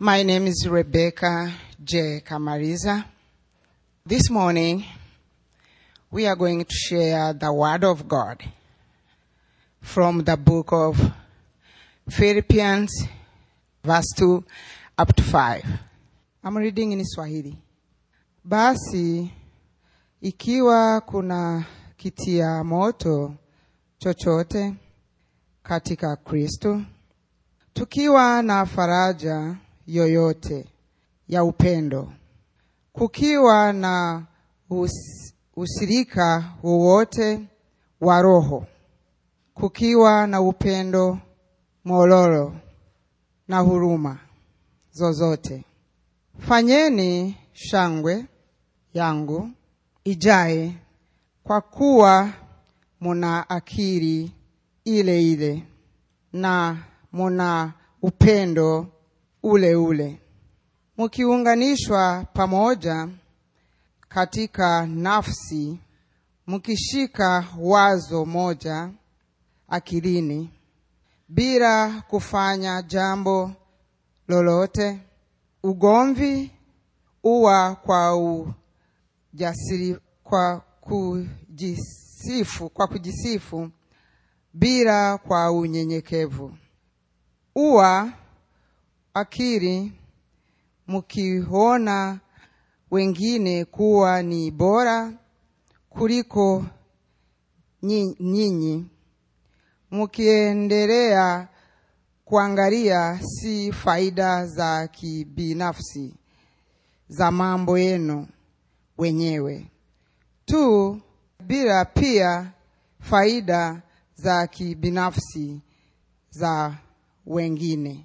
My name is Rebecca J. Kamariza. This morning, we are going to share the Word of God from the book of Philippians, verse 2 up to 5. I'm reading in Swahili. Basi, ikiwa kuna kitia moto chochote katika Kristo, tukiwa na faraja yoyote ya upendo, kukiwa na us, usirika wowote wa roho, kukiwa na upendo mololo na huruma zozote, fanyeni shangwe yangu ijae kwa kuwa muna akili ile ile na muna upendo ule ule, mkiunganishwa pamoja katika nafsi, mkishika wazo moja akilini, bila kufanya jambo lolote. Ugomvi uwa kwa ujasiri, kwa kujisifu, kwa kujisifu bila kwa unyenyekevu. Uwa akiri mkiona wengine kuwa ni bora kuliko nyinyi, mkiendelea kuangalia si faida za kibinafsi za mambo yenu wenyewe tu, bila pia faida za kibinafsi za wengine.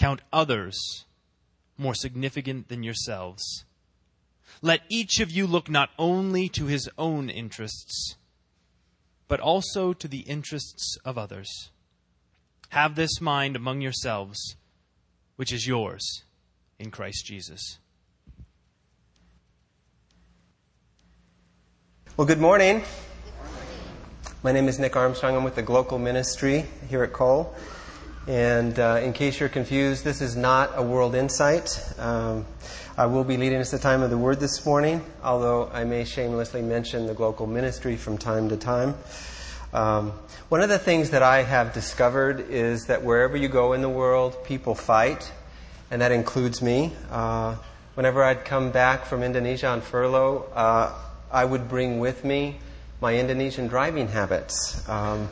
count others more significant than yourselves. Let each of you look not only to his own interests, but also to the interests of others. Have this mind among yourselves, which is yours in Christ Jesus. Well, good morning. My name is Nick Armstrong. I'm with the Global Ministry here at Cole. And uh, in case you're confused, this is not a World Insight. Um, I will be leading us the time of the Word this morning, although I may shamelessly mention the Global Ministry from time to time. Um, one of the things that I have discovered is that wherever you go in the world, people fight, and that includes me. Uh, whenever I'd come back from Indonesia on furlough, uh, I would bring with me my Indonesian driving habits. Um,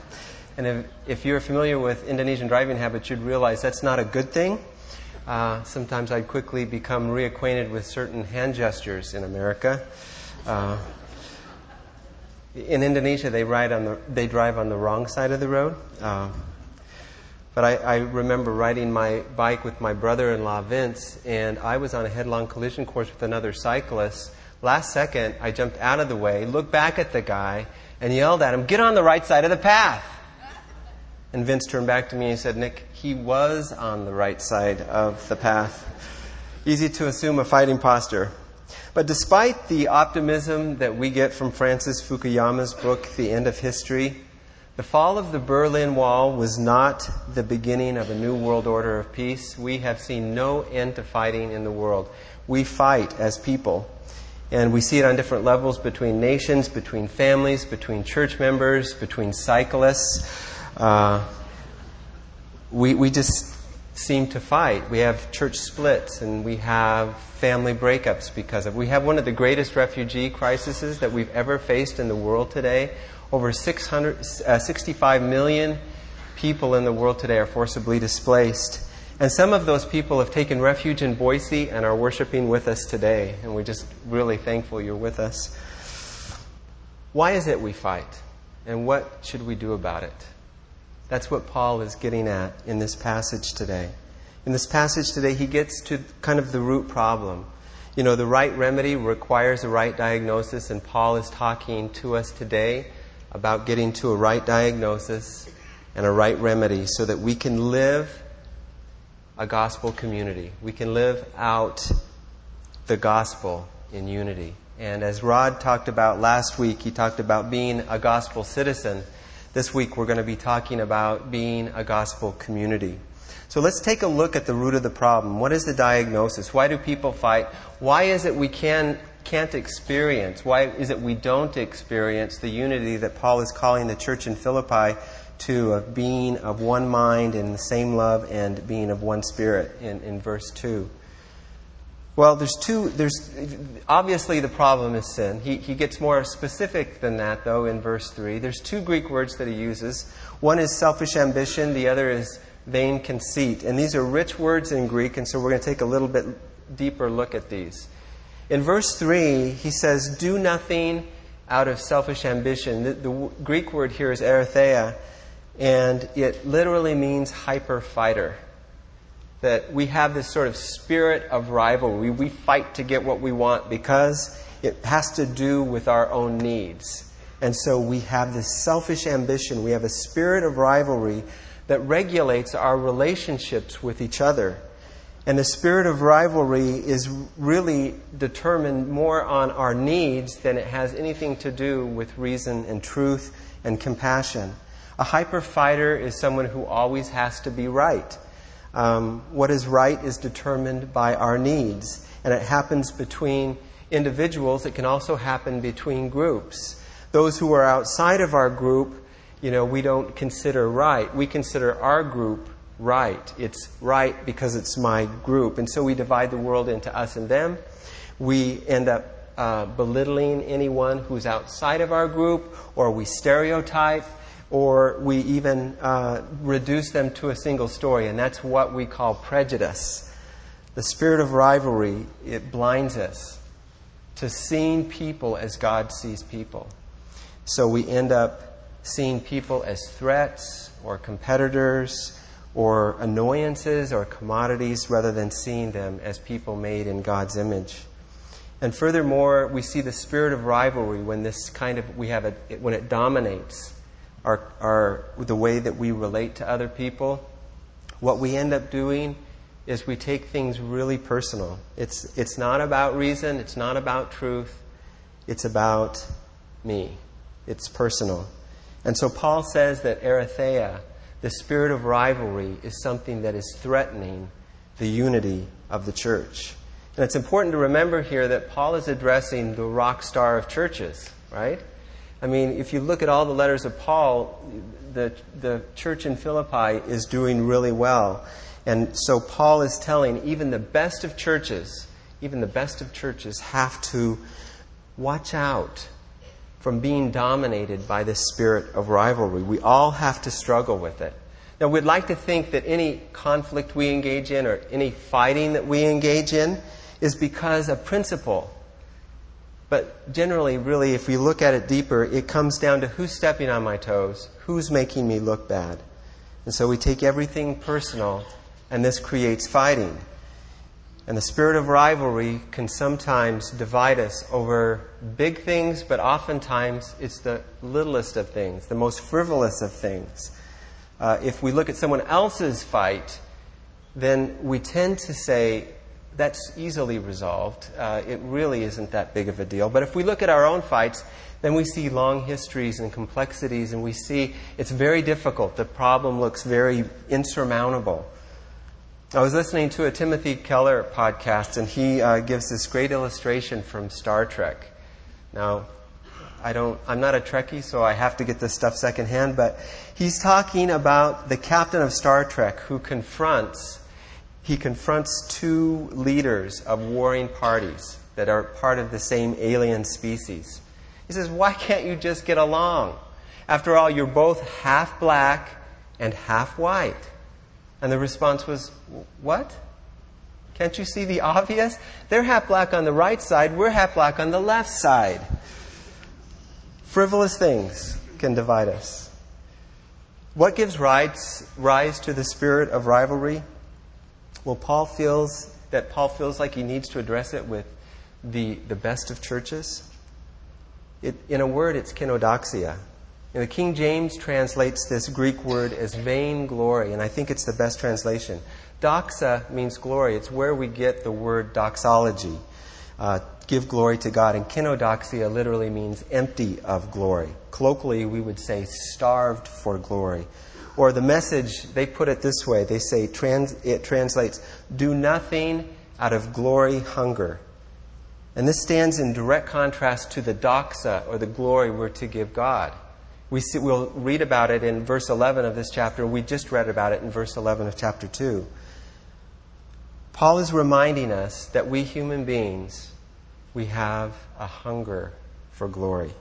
and if, if, you're familiar with Indonesian driving habits, you'd realize that's not a good thing. Uh, sometimes I'd quickly become reacquainted with certain hand gestures in America. Uh, in Indonesia, they ride on the they drive on the wrong side of the road. Uh, but I, I, remember riding my bike with my brother-in-law Vince, and I was on a headlong collision course with another cyclist. Last second, I jumped out of the way, looked back at the guy, and yelled at him, "Get on the right side of the path!" And Vince turned back to me and said, "Nick, he was on the right side of the path." Easy to assume a fighting posture. But despite the optimism that we get from Francis Fukuyama's book, The End of History, the fall of the Berlin Wall was not the beginning of a new world order of peace. We have seen no end to fighting in the world. We fight as people. And we see it on different levels between nations, between families, between church members, between cyclists. Uh, we, we just seem to fight. We have church splits and we have family breakups because of. We have one of the greatest refugee crises that we've ever faced in the world today. Over 600, uh, 65 million people in the world today are forcibly displaced. And some of those people have taken refuge in Boise and are worshiping with us today. And we're just really thankful you're with us. Why is it we fight? And what should we do about it? That's what Paul is getting at in this passage today. In this passage today, he gets to kind of the root problem. You know, the right remedy requires a right diagnosis, and Paul is talking to us today about getting to a right diagnosis and a right remedy so that we can live a gospel community. We can live out the gospel in unity. And as Rod talked about last week, he talked about being a gospel citizen. This week we're going to be talking about being a gospel community. So let's take a look at the root of the problem. What is the diagnosis? Why do people fight? Why is it we can, can't experience? Why is it we don't experience the unity that Paul is calling the church in Philippi to of being of one mind and the same love and being of one spirit in, in verse 2? Well, there's two, there's, obviously the problem is sin. He, he gets more specific than that, though, in verse 3. There's two Greek words that he uses. One is selfish ambition, the other is vain conceit. And these are rich words in Greek, and so we're going to take a little bit deeper look at these. In verse 3, he says, Do nothing out of selfish ambition. The, the Greek word here is eritheia, and it literally means hyper fighter that we have this sort of spirit of rivalry. We fight to get what we want because it has to do with our own needs. And so we have this selfish ambition. We have a spirit of rivalry that regulates our relationships with each other. And the spirit of rivalry is really determined more on our needs than it has anything to do with reason and truth and compassion. A hyper fighter is someone who always has to be right. Um, what is right is determined by our needs, and it happens between individuals. It can also happen between groups. Those who are outside of our group, you know, we don't consider right. We consider our group right. It's right because it's my group. And so we divide the world into us and them. We end up uh, belittling anyone who's outside of our group, or we stereotype or we even uh, reduce them to a single story, and that's what we call prejudice. The spirit of rivalry, it blinds us to seeing people as God sees people. So we end up seeing people as threats or competitors or annoyances or commodities rather than seeing them as people made in God's image. And furthermore, we see the spirit of rivalry when this kind of we have a, when it dominates our, our, the way that we relate to other people, what we end up doing is we take things really personal. It's, it's not about reason, it's not about truth, it's about me. It's personal. And so Paul says that eritheia, the spirit of rivalry, is something that is threatening the unity of the church. And it's important to remember here that Paul is addressing the rock star of churches, right? I mean, if you look at all the letters of Paul, the, the church in Philippi is doing really well. And so Paul is telling even the best of churches, even the best of churches have to watch out from being dominated by this spirit of rivalry. We all have to struggle with it. Now, we'd like to think that any conflict we engage in or any fighting that we engage in is because of principle but generally, really, if we look at it deeper, it comes down to who's stepping on my toes, who's making me look bad. And so we take everything personal, and this creates fighting. And the spirit of rivalry can sometimes divide us over big things, but oftentimes it's the littlest of things, the most frivolous of things. Uh, if we look at someone else's fight, then we tend to say, that's easily resolved. Uh, it really isn't that big of a deal. But if we look at our own fights, then we see long histories and complexities, and we see it's very difficult. The problem looks very insurmountable. I was listening to a Timothy Keller podcast, and he uh, gives this great illustration from Star Trek. Now, I don't, I'm not a Trekkie, so I have to get this stuff secondhand, but he's talking about the captain of Star Trek who confronts he confronts two leaders of warring parties that are part of the same alien species. He says, Why can't you just get along? After all, you're both half black and half white. And the response was, What? Can't you see the obvious? They're half black on the right side, we're half black on the left side. Frivolous things can divide us. What gives rise, to the spirit of rivalry? Well, Paul feels that Paul feels like he needs to address it with the, the best of churches. It, in a word, it's kenodoxia. And the King James translates this Greek word as vain glory, and I think it's the best translation. Doxa means glory. It's where we get the word doxology, uh, give glory to God. And kenodoxia literally means empty of glory. Colloquially, we would say starved for glory. Or the message, they put it this way they say, trans, it translates, do nothing out of glory hunger. And this stands in direct contrast to the doxa, or the glory we're to give God. We see, we'll read about it in verse 11 of this chapter. We just read about it in verse 11 of chapter 2. Paul is reminding us that we human beings, we have a hunger for glory.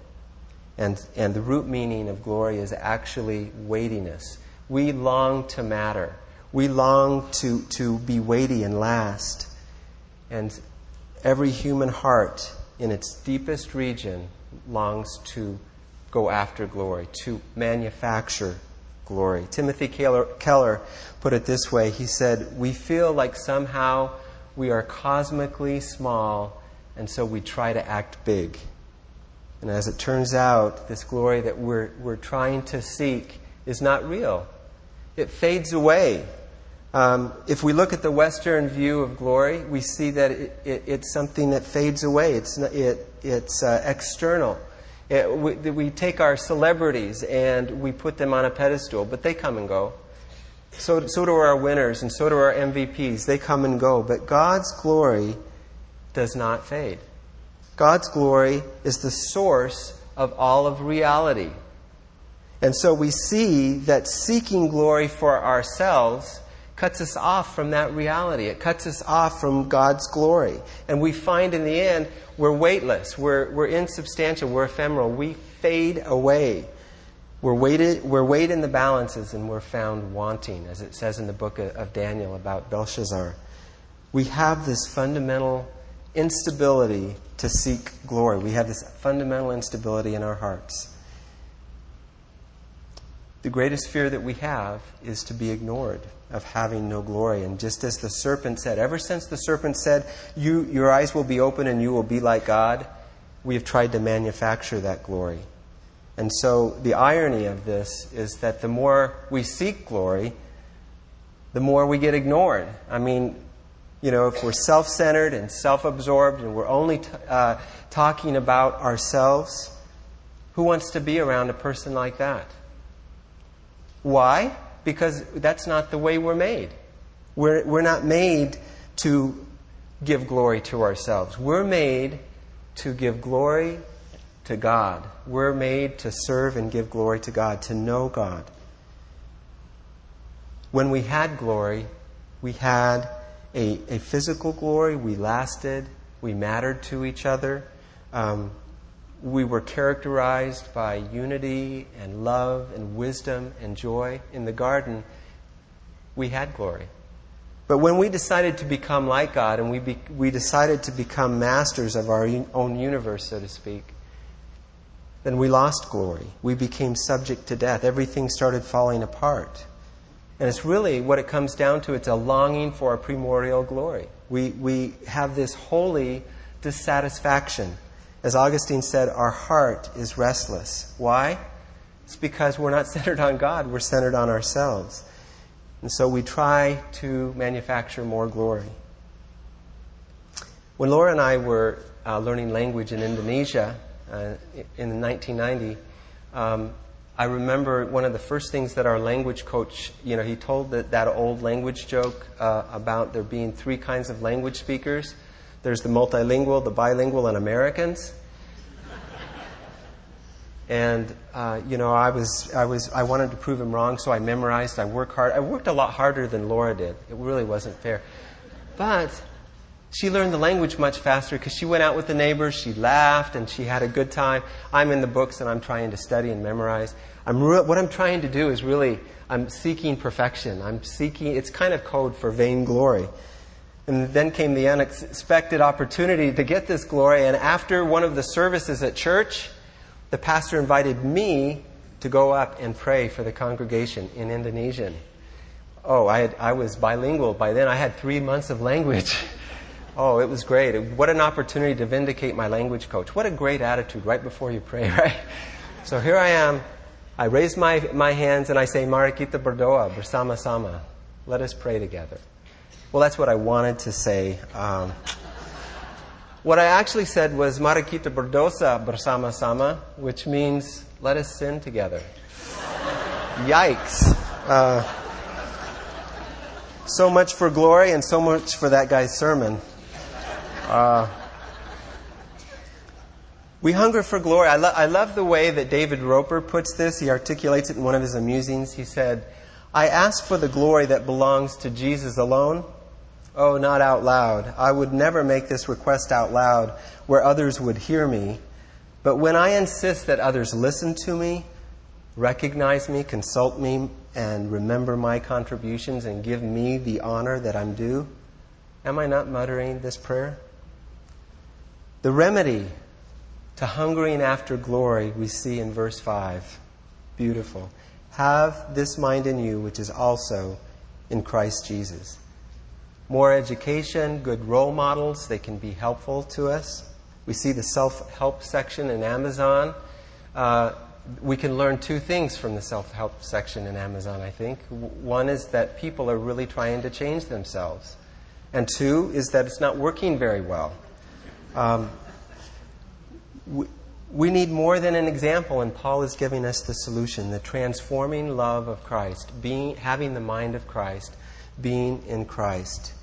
And, and the root meaning of glory is actually weightiness. We long to matter. We long to, to be weighty and last. And every human heart, in its deepest region, longs to go after glory, to manufacture glory. Timothy Keller, Keller put it this way He said, We feel like somehow we are cosmically small, and so we try to act big. And as it turns out, this glory that we're, we're trying to seek is not real. It fades away. Um, if we look at the Western view of glory, we see that it, it, it's something that fades away. It's, it, it's uh, external. We, we, take our celebrities and we put them on a pedestal, but they come and go. So, so do our winners and so do our MVPs. They come and go. But God's glory does not fade. God's glory is the source of all of reality. And so we see that seeking glory for ourselves cuts us off from that reality. It cuts us off from God's glory. And we find in the end we're weightless, we're, we're insubstantial, we're ephemeral, we fade away. We're, weighted, we're weighed in the balances and we're found wanting, as it says in the book of Daniel about Belshazzar. We have this fundamental instability to seek glory. We have this fundamental instability in our hearts. The greatest fear that we have is to be ignored, of having no glory. And just as the serpent said, ever since the serpent said, you, Your eyes will be open and you will be like God, we have tried to manufacture that glory. And so the irony of this is that the more we seek glory, the more we get ignored. I mean, you know, if we're self centered and self absorbed and we're only t- uh, talking about ourselves, who wants to be around a person like that? Why? Because that's not the way we're made. We're, we're not made to give glory to ourselves. We're made to give glory to God. We're made to serve and give glory to God, to know God. When we had glory, we had a, a physical glory. We lasted. We mattered to each other. Um, we were characterized by unity and love and wisdom and joy. In the garden, we had glory. But when we decided to become like God and we, be, we decided to become masters of our own universe, so to speak, then we lost glory. We became subject to death. Everything started falling apart. And it's really what it comes down to it's a longing for a primordial glory. We, we have this holy dissatisfaction as Augustine said, our heart is restless. Why? It's because we're not centered on God, we're centered on ourselves. And so we try to manufacture more glory. When Laura and I were uh, learning language in Indonesia uh, in 1990, um, I remember one of the first things that our language coach, you know, he told that, old language joke uh, about there being three kinds of language speakers. There's the multilingual, the bilingual, and Americans. And uh, you know, I was, I was, I wanted to prove him wrong, so I memorized. I worked hard. I worked a lot harder than Laura did. It really wasn't fair. But she learned the language much faster because she went out with the neighbors. She laughed and she had a good time. I'm in the books and I'm trying to study and memorize. I'm re- what I'm trying to do is really, I'm seeking perfection. I'm seeking. It's kind of code for vainglory. And then came the unexpected opportunity to get this glory. And after one of the services at church, the pastor invited me to go up and pray for the congregation in Indonesian. oh, I, had, I was bilingual by then. I had three months of language. Oh, it was great. What an opportunity to vindicate my language coach. What a great attitude right before you pray, right? So here I am. I raise my, my hands and I say, Mari kita berdoa bersama sama. Let us pray together. Well, that's what I wanted to say. Um, what I actually said was Mari kita berdosa bersama sama, which means let us sin together. Yikes. Uh, so much for glory and so much for that guy's sermon. Uh, we hunger for glory. I, lo- I love the way that David Roper puts this. He articulates it in one of his amusings. He said, I ask for the glory that belongs to Jesus alone. Oh, not out loud. I would never make this request out loud where others would hear me. But when I insist that others listen to me, recognize me, consult me, and remember my contributions and give me the honor that I'm due, am I not muttering this prayer? The remedy to hungering after glory we see in verse 5. Beautiful. Have this mind in you, which is also in Christ Jesus. More education, good role models, they can be helpful to us. We see the self help section in Amazon. Uh, we can learn two things from the self help section in Amazon, I think. One is that people are really trying to change themselves, and two is that it's not working very well. Um, we, we need more than an example, and Paul is giving us the solution the transforming love of Christ, being, having the mind of Christ, being in Christ.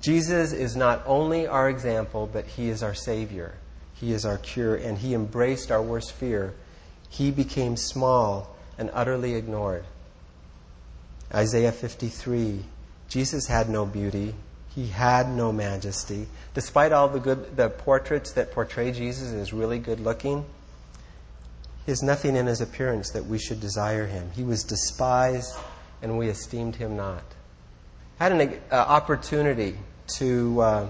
Jesus is not only our example, but he is our Savior. He is our cure, and he embraced our worst fear. He became small and utterly ignored. Isaiah 53 Jesus had no beauty, he had no majesty. Despite all the good the portraits that portray Jesus as really good looking, he has nothing in his appearance that we should desire him. He was despised and we esteemed him not. I had an uh, opportunity to uh,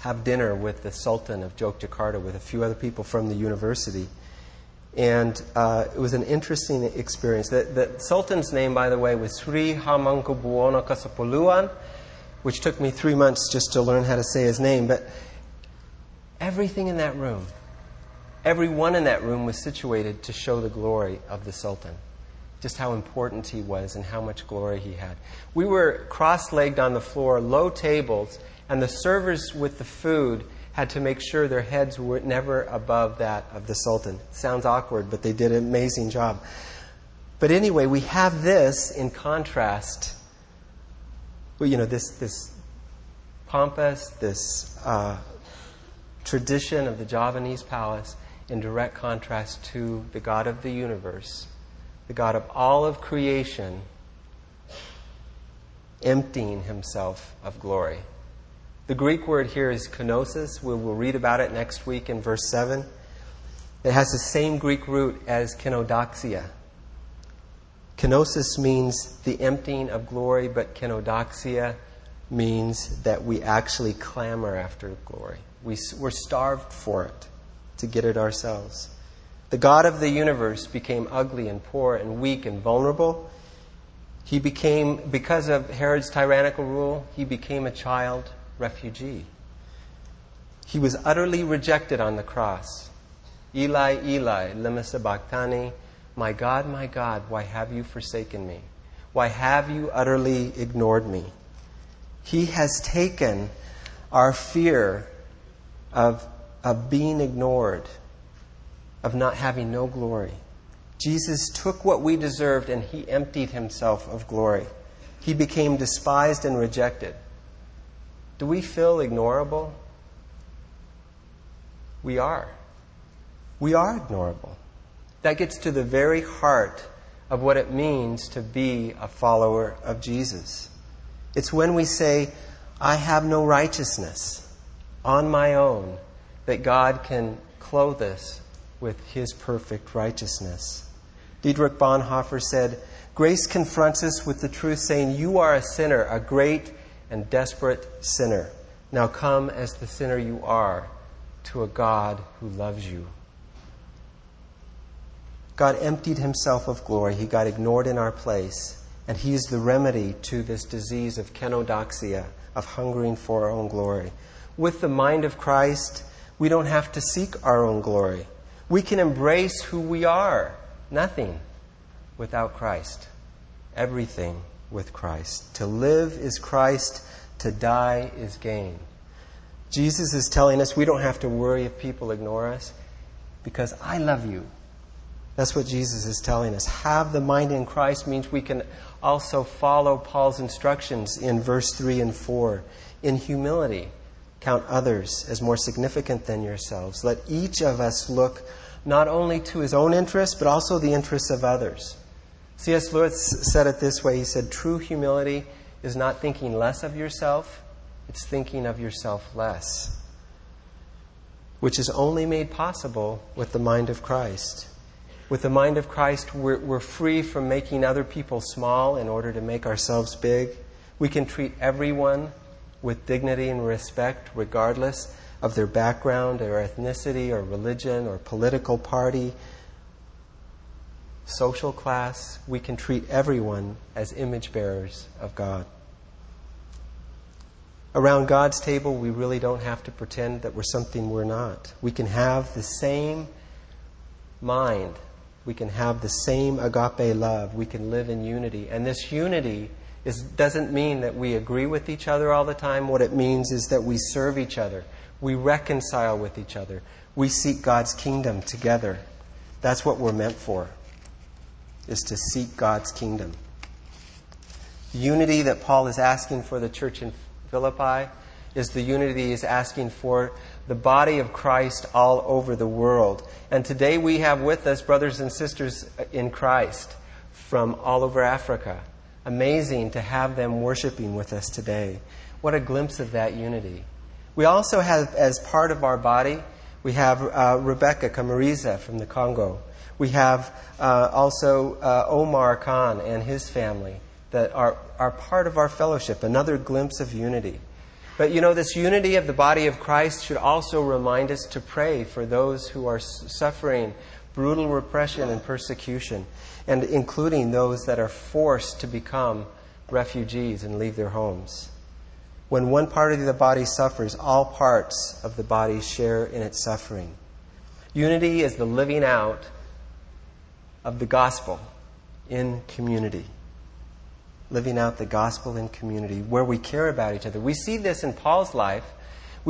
have dinner with the Sultan of Yogyakarta with a few other people from the university. And uh, it was an interesting experience. The, the, Sultan's name, by the way, was Sri Hamengkubuwono Kesepuluhan, which took me three months just to learn how to say his name. But everything in that room, everyone in that room was situated to show the glory of the Sultan just how important he was and how much glory he had. We were cross legged on the floor, low tables, and the servers with the food had to make sure their heads were never above that of the Sultan. Sounds awkward, but they did an amazing job. But anyway, we have this in contrast. Well, you know, this, this pompous, this uh, tradition of the Javanese palace in direct contrast to the God of the universe the God of all of creation, emptying himself of glory. The Greek word here is kenosis. We will read about it next week in verse 7. It has the same Greek root as kenodoxia. Kenosis means the emptying of glory, but kenodoxia means that we actually clamor after glory. We, we're starved for it to get it ourselves. The God of the universe became ugly and poor and weak and vulnerable. He became, because of Herod's tyrannical rule, he became a child refugee. He was utterly rejected on the cross. Eli, Eli, lema sabachthani, my God, my God, why have you forsaken me? Why have you utterly ignored me? He has taken our fear of, of being ignored of not having no glory. Jesus took what we deserved and he emptied himself of glory. He became despised and rejected. Do we feel ignorable? We are. We are ignorable. That gets to the very heart of what it means to be a follower of Jesus. It's when we say, I have no righteousness on my own, that God can clothe us with his perfect righteousness. Dietrich Bonhoeffer said, Grace confronts us with the truth, saying, You are a sinner, a great and desperate sinner. Now come as the sinner you are to a God who loves you. God emptied himself of glory. He got ignored in our place. And he is the remedy to this disease of kenodoxia, of hungering for our own glory. With the mind of Christ, we don't have to seek our own glory. We can embrace who we are. Nothing without Christ. Everything with Christ. To live is Christ, to die is gain. Jesus is telling us we don't have to worry if people ignore us because I love you. That's what Jesus is telling us. Have the mind in Christ means we can also follow Paul's instructions in verse 3 and 4. In humility, count others as more significant than yourselves. Let each of us look not only to his own interests, but also the interests of others. C.S. Lewis said it this way He said, True humility is not thinking less of yourself, it's thinking of yourself less, which is only made possible with the mind of Christ. With the mind of Christ, we're, we're free from making other people small in order to make ourselves big. We can treat everyone with dignity and respect, regardless of their background or ethnicity or religion or political party, social class. We can treat everyone as image bearers of God. Around God's table, we really don't have to pretend that we're something we're not. We can have the same mind we can have the same agape love. We can live in unity. And this unity is, doesn't mean that we agree with each other all the time. What it means is that we serve each other, we reconcile with each other, we seek God's kingdom together. That's what we're meant for, is to seek God's kingdom. Unity that Paul is asking for the church in Philippi is the unity he's asking for the body of Christ all over the world. And today we have with us brothers and sisters in Christ from all over Africa. Amazing to have them worshiping with us today. What a glimpse of that unity. We also have, as part of our body, we have uh, Rebecca Kamariza from the Congo. We have uh, also uh, Omar Khan and his family that are, are part of our fellowship, another glimpse of unity. But you know, this unity of the body of Christ should also remind us to pray for those who are suffering brutal repression and persecution, and including those that are forced to become refugees and leave their homes. When one part of the body suffers, all parts of the body share in its suffering. Unity is the living out of the gospel in community living out the gospel in community, where we care about each other. We see this in Paul's life.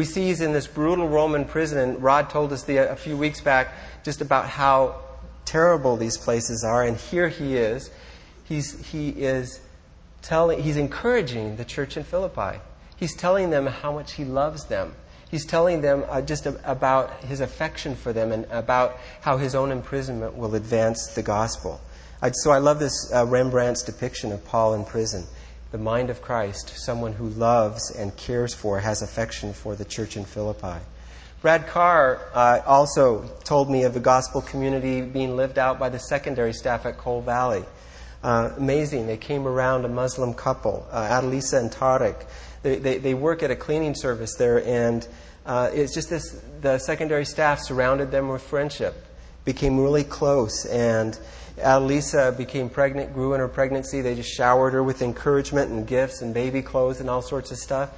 We see he's in this brutal Roman prison, and Rod told us the, a few weeks back just about how terrible these places are, and here he is. He's, he is telling, he's encouraging the church in Philippi. He's telling them how much he loves them. He's telling them uh, just about his affection for them and about how his own imprisonment will advance the gospel. I, so I love this uh, Rembrandt's depiction of Paul in prison. The mind of Christ, someone who loves and cares for, has affection for the church in Philippi. Brad Carr uh, also told me of the gospel community being lived out by the secondary staff at Cole Valley. Uh, amazing. They came around a Muslim couple, uh, Adelisa and Tariq. They, they, they, work at a cleaning service there, and uh, it's just this the secondary staff surrounded them with friendship, became really close, and Lisa became pregnant, grew in her pregnancy. They just showered her with encouragement and gifts and baby clothes and all sorts of stuff.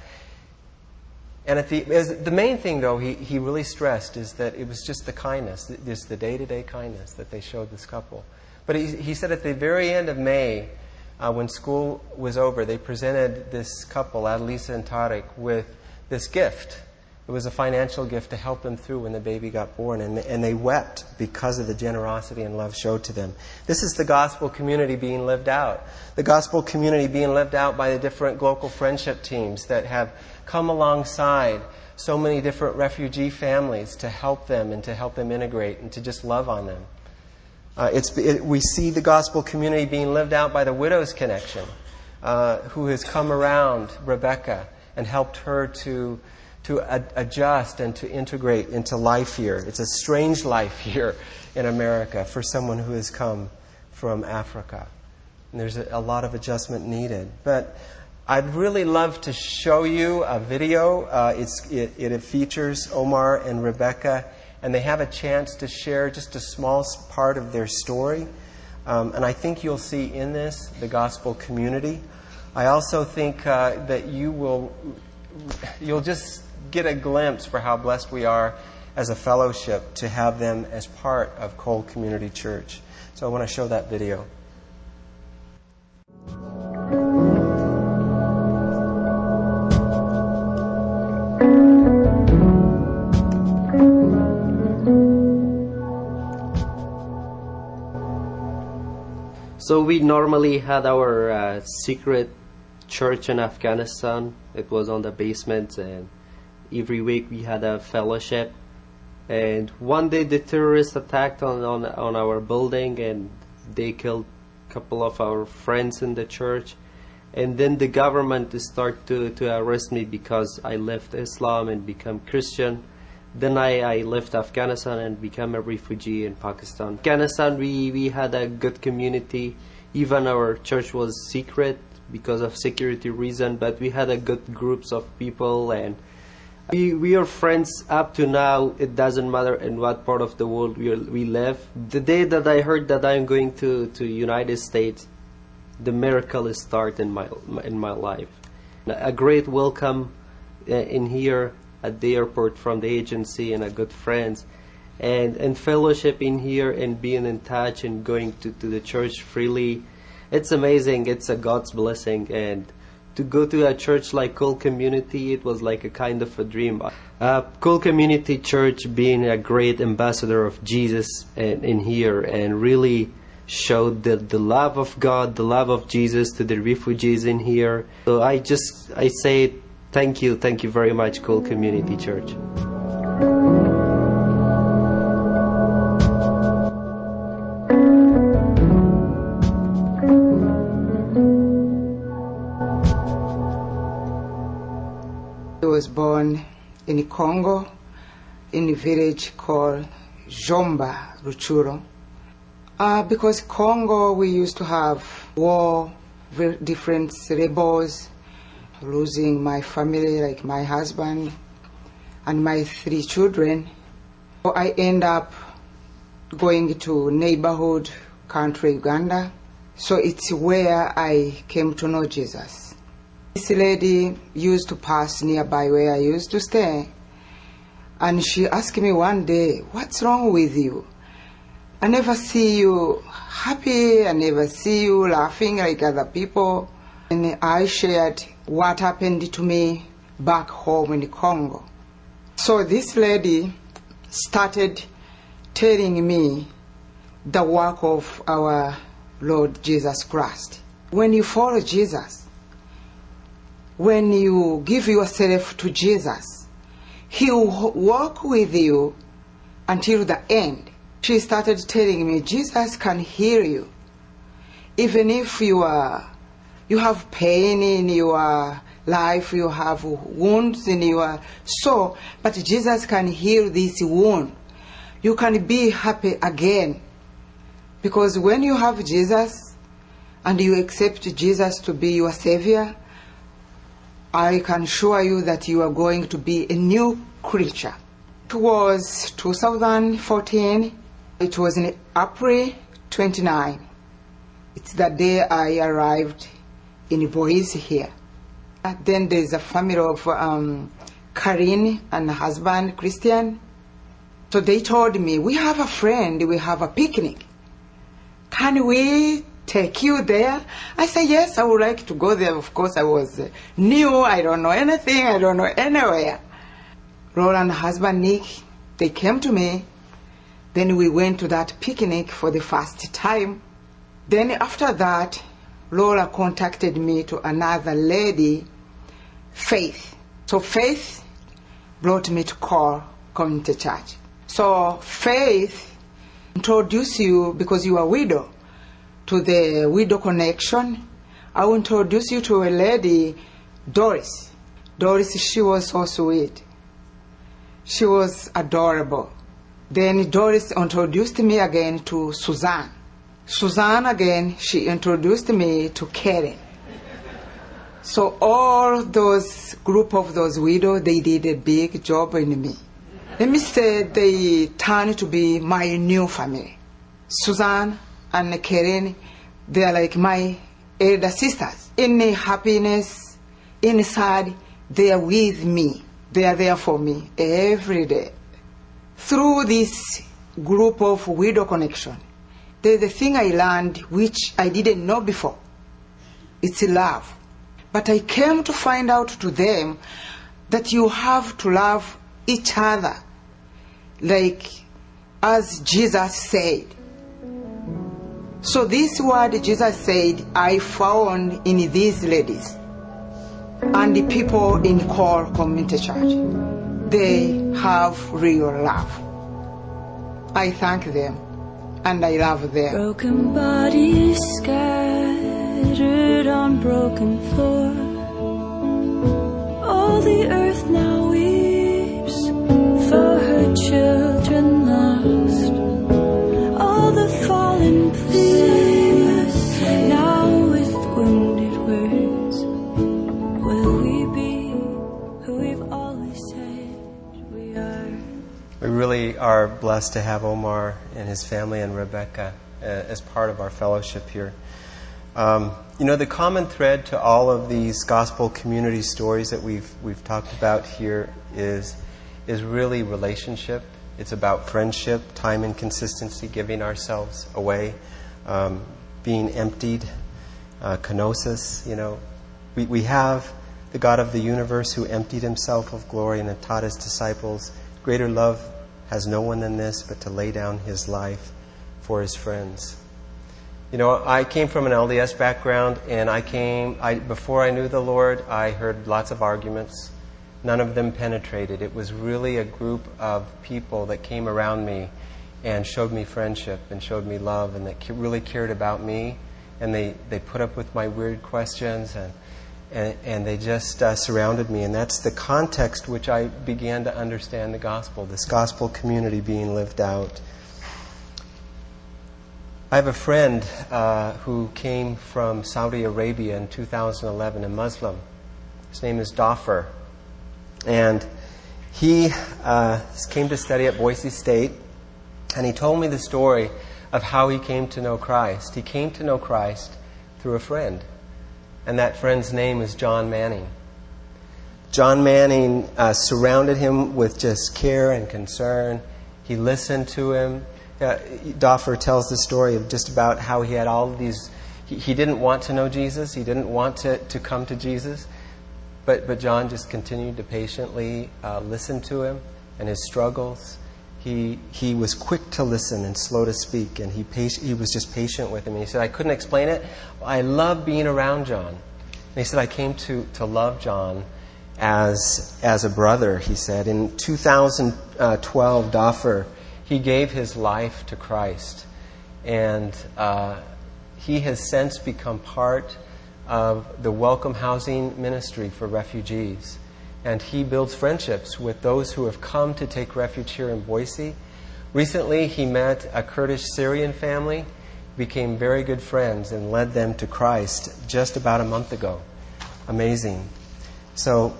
And at the, the main thing, though, he, he really stressed is that it was just the kindness, just the day to day kindness that they showed this couple. But he, he said at the very end of May, uh, when school was over, they presented this couple, Adelisa and Tariq, with this gift it was a financial gift to help them through when the baby got born, and, and they wept because of the generosity and love showed to them. This is the gospel community being lived out. The gospel community being lived out by the different local friendship teams that have come alongside so many different refugee families to help them and to help them integrate and to just love on them. Uh, it, we see the gospel community being lived out by the Widows Connection, uh, who has come around Rebecca and helped her to to ad- adjust and to integrate into life here. It's a strange life here in America for someone who has come from Africa. And there's a, a lot of adjustment needed. But I'd really love to show you a video. Uh, it, it features Omar and Rebecca, and they have a chance to share just a small part of their story. Um, and I think you'll see in this the gospel community. I also think uh, that you will, you'll just get a glimpse for how blessed we are as a fellowship to have them as part of Cole Community Church. So I want to show that video. So we normally had our uh, secret church in Afghanistan. It was on the basement, and every week we had a fellowship. And one day the terrorists attacked on, on, on our building, and they killed a couple of our friends in the church. And then the government started to, to arrest me because I left Islam and become Christian. Then I, I left Afghanistan and became a refugee in Pakistan. Afghanistan, we, we had a good community. Even our church was secret because of security reason, but we had a good groups of people and we, we are friends up to now. It doesn't matter in what part of the world we, are, we live. The day that I heard that I'm going to, to United States, the miracle start in my in my life. A great welcome uh, in here at the airport from the agency and a good friends and and fellowship in here and being in touch and going to, to the church freely it's amazing it's a god's blessing and to go to a church like Cole Community, it was like a kind of a dream. Uh, Cole Community Church being a great ambassador of Jesus in, in here and really showed the, the love of God, the love of Jesus to the refugees in here. So I just, I say Thank you, thank you very much, Cole Community Church. Was born in Congo, in a village called Jomba, Rutshuru. Uh, because Congo, we used to have war, different rebels, losing my family, like my husband and my three children. So I end up going to neighborhood country Uganda. So it's where I came to know Jesus. This lady used to pass nearby where I used to stay. And she asked me one day, What's wrong with you? I never see you happy, I never see you laughing like other people. And I shared what happened to me back home in the Congo. So this lady started telling me the work of our Lord Jesus Christ. When you follow Jesus, when you give yourself to Jesus, He will walk with you until the end. She started telling me Jesus can heal you. Even if you are you have pain in your life, you have wounds in your soul, but Jesus can heal this wound. You can be happy again. Because when you have Jesus and you accept Jesus to be your Savior, I can assure you that you are going to be a new creature. It was 2014, it was in April 29. It's the day I arrived in Boise here. Then there's a family of um, Karin and husband Christian. So they told me, we have a friend, we have a picnic. Can we take you there? I said, yes, I would like to go there. Of course, I was uh, new, I don't know anything, I don't know anywhere. Laura and husband Nick, they came to me. Then we went to that picnic for the first time. Then after that, Laura contacted me to another lady, Faith. So Faith brought me to Cole Community Church. So Faith introduce you because you are widow to the widow connection. I will introduce you to a lady, Doris. Doris, she was so sweet. She was adorable. Then Doris introduced me again to Suzanne. Suzanne again, she introduced me to Karen. So all those group of those widows, they did a big job in me. Let me say they turned to be my new family. Suzanne and Karen, they are like my elder sisters. In happiness, in sad, they are with me. They are there for me every day. Through this group of widow connection, there's a thing I learned which I didn't know before. It's love. But I came to find out to them that you have to love each other like as Jesus said. So this word Jesus said, I found in these ladies and the people in Cole Community Church. They have real love. I thank them and I love them. Broken bodies scattered on broken floor. All the earth now weeps for her children are? We really are blessed to have Omar and his family and Rebecca uh, as part of our fellowship here. Um, you know, the common thread to all of these gospel community stories that we've we've talked about here is is really relationship. It's about friendship, time and consistency, giving ourselves away, um, being emptied, uh, kenosis. You know, we we have the God of the universe who emptied himself of glory and taught his disciples. Greater love has no one than this, but to lay down his life for his friends. You know, I came from an LDS background, and I came, I, before I knew the Lord, I heard lots of arguments. None of them penetrated. It was really a group of people that came around me and showed me friendship and showed me love and that really cared about me. And they, they put up with my weird questions and, and, and they just uh, surrounded me. And that's the context which I began to understand the gospel, this gospel community being lived out. I have a friend uh, who came from Saudi Arabia in 2011, a Muslim. His name is Doffer. And he uh, came to study at Boise State, and he told me the story of how he came to know Christ. He came to know Christ through a friend, and that friend's name is John Manning. John Manning uh, surrounded him with just care and concern. He listened to him. Uh, Doffer tells the story of just about how he had all these. He, he didn't want to know Jesus. He didn't want to, to come to Jesus. But, but John just continued to patiently uh, listen to him and his struggles. He, he was quick to listen and slow to speak, and he, he was just patient with him. And he said, I couldn't explain it. I love being around John. And he said, I came to, to love John as, as a brother, he said. In 2012, Doffer, he gave his life to Christ. And uh, he has since become part of the Welcome Housing Ministry for refugees. And he builds friendships with those who have come to take refuge here in Boise. Recently, he met a Kurdish Syrian family, became very good friends, and led them to Christ just about a month ago. Amazing. So,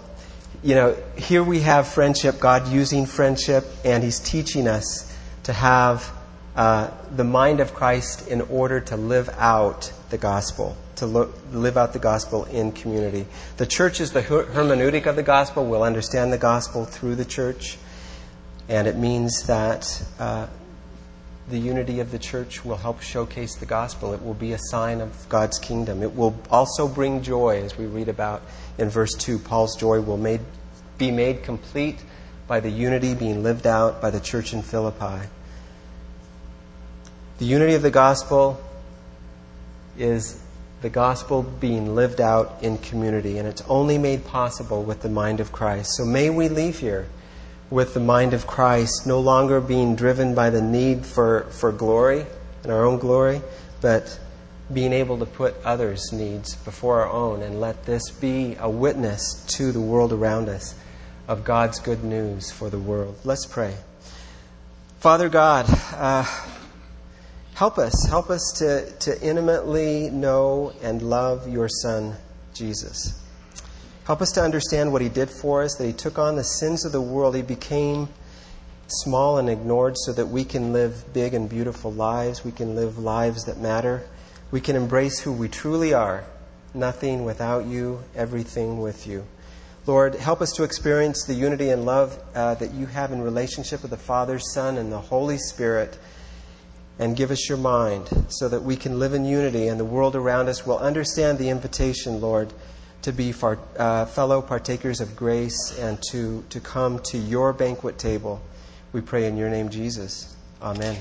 you know, here we have friendship, God using friendship, and He's teaching us to have uh, the mind of Christ in order to live out the gospel, to lo- live out the gospel in community. The church is the her- hermeneutic of the gospel. We'll understand the gospel through the church, and it means that uh, the unity of the church will help showcase the gospel. It will be a sign of God's kingdom. It will also bring joy, as we read about in verse 2. Paul's joy will made, be made complete by the unity being lived out by the church in Philippi. The unity of the gospel is the gospel being lived out in community, and it's only made possible with the mind of Christ. So may we leave here with the mind of Christ, no longer being driven by the need for, for glory and our own glory, but being able to put others' needs before our own and let this be a witness to the world around us of God's good news for the world. Let's pray. Father God, uh, help us. Help us to, to intimately know and love your Son, Jesus. Help us to understand what he did for us, that he took on the sins of the world. He became small and ignored so that we can live big and beautiful lives. We can live lives that matter. We can embrace who we truly are nothing without you, everything with you. Lord, help us to experience the unity and love uh, that you have in relationship with the Father, Son, and the Holy Spirit. And give us your mind so that we can live in unity and the world around us will understand the invitation, Lord, to be far, uh, fellow partakers of grace and to, to come to your banquet table. We pray in your name, Jesus. Amen.